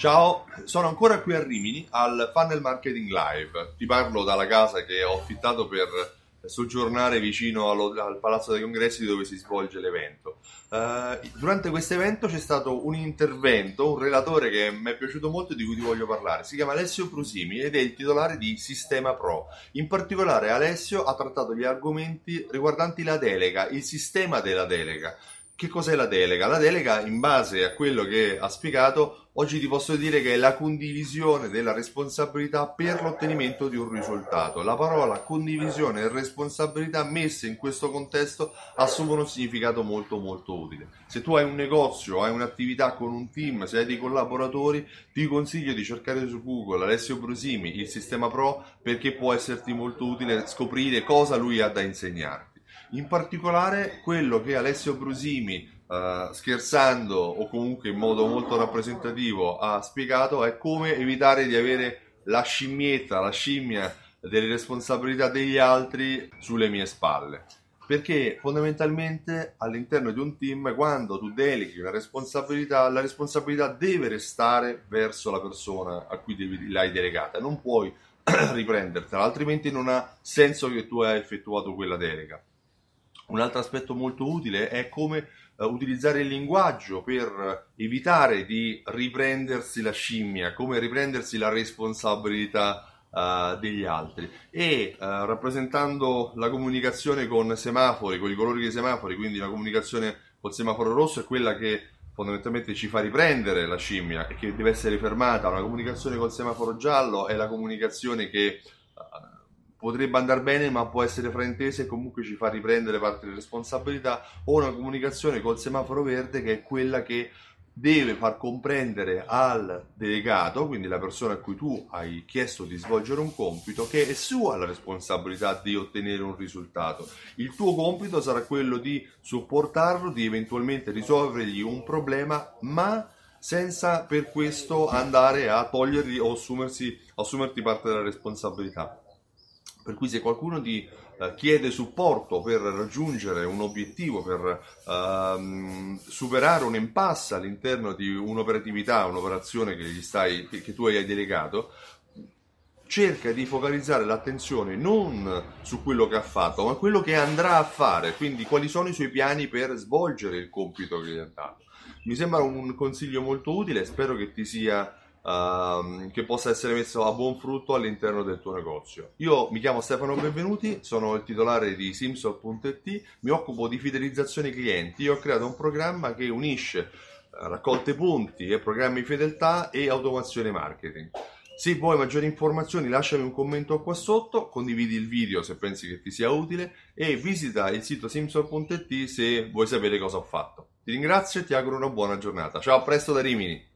Ciao, sono ancora qui a Rimini al Funnel Marketing Live. Ti parlo dalla casa che ho affittato per soggiornare vicino allo, al Palazzo dei Congressi dove si svolge l'evento. Uh, durante questo evento c'è stato un intervento, un relatore che mi è piaciuto molto e di cui ti voglio parlare. Si chiama Alessio Prusimi ed è il titolare di Sistema Pro. In particolare Alessio ha trattato gli argomenti riguardanti la delega, il sistema della delega. Che cos'è la delega? La delega, in base a quello che ha spiegato, oggi ti posso dire che è la condivisione della responsabilità per l'ottenimento di un risultato. La parola condivisione e responsabilità messe in questo contesto assumono un significato molto molto utile. Se tu hai un negozio, hai un'attività con un team, se hai dei collaboratori, ti consiglio di cercare su Google Alessio Brusimi, il sistema Pro, perché può esserti molto utile scoprire cosa lui ha da insegnare. In particolare quello che Alessio Brusimi, uh, scherzando o comunque in modo molto rappresentativo, ha spiegato è come evitare di avere la scimmietta, la scimmia delle responsabilità degli altri sulle mie spalle. Perché fondamentalmente all'interno di un team, quando tu deleghi una responsabilità, la responsabilità deve restare verso la persona a cui devi, l'hai delegata, non puoi riprendertela, altrimenti non ha senso che tu hai effettuato quella delega. Un altro aspetto molto utile è come utilizzare il linguaggio per evitare di riprendersi la scimmia, come riprendersi la responsabilità uh, degli altri. E uh, rappresentando la comunicazione con semafori, con i colori dei semafori, quindi la comunicazione col semaforo rosso è quella che fondamentalmente ci fa riprendere la scimmia e che deve essere fermata, una comunicazione col semaforo giallo è la comunicazione che potrebbe andare bene ma può essere fraintesa e comunque ci fa riprendere parte delle responsabilità o una comunicazione col semaforo verde che è quella che deve far comprendere al delegato, quindi la persona a cui tu hai chiesto di svolgere un compito, che è sua la responsabilità di ottenere un risultato. Il tuo compito sarà quello di supportarlo, di eventualmente risolvergli un problema, ma senza per questo andare a togliergli o assumersi, assumerti parte della responsabilità. Per cui se qualcuno ti uh, chiede supporto per raggiungere un obiettivo, per uh, superare un impasse all'interno di un'operatività, un'operazione che, stai, che, che tu hai delegato, cerca di focalizzare l'attenzione non su quello che ha fatto, ma quello che andrà a fare, quindi quali sono i suoi piani per svolgere il compito che gli ha dato. Mi sembra un consiglio molto utile, spero che ti sia uh, che possa essere messo a buon frutto all'interno del tuo negozio. Io mi chiamo Stefano Benvenuti, sono il titolare di Simsol.it, mi occupo di fidelizzazione clienti. Io ho creato un programma che unisce uh, raccolte punti e programmi fedeltà e automazione marketing. Se vuoi maggiori informazioni lasciami un commento qua sotto, condividi il video se pensi che ti sia utile e visita il sito simsol.it se vuoi sapere cosa ho fatto. Ti ringrazio e ti auguro una buona giornata. Ciao, a presto da Rimini!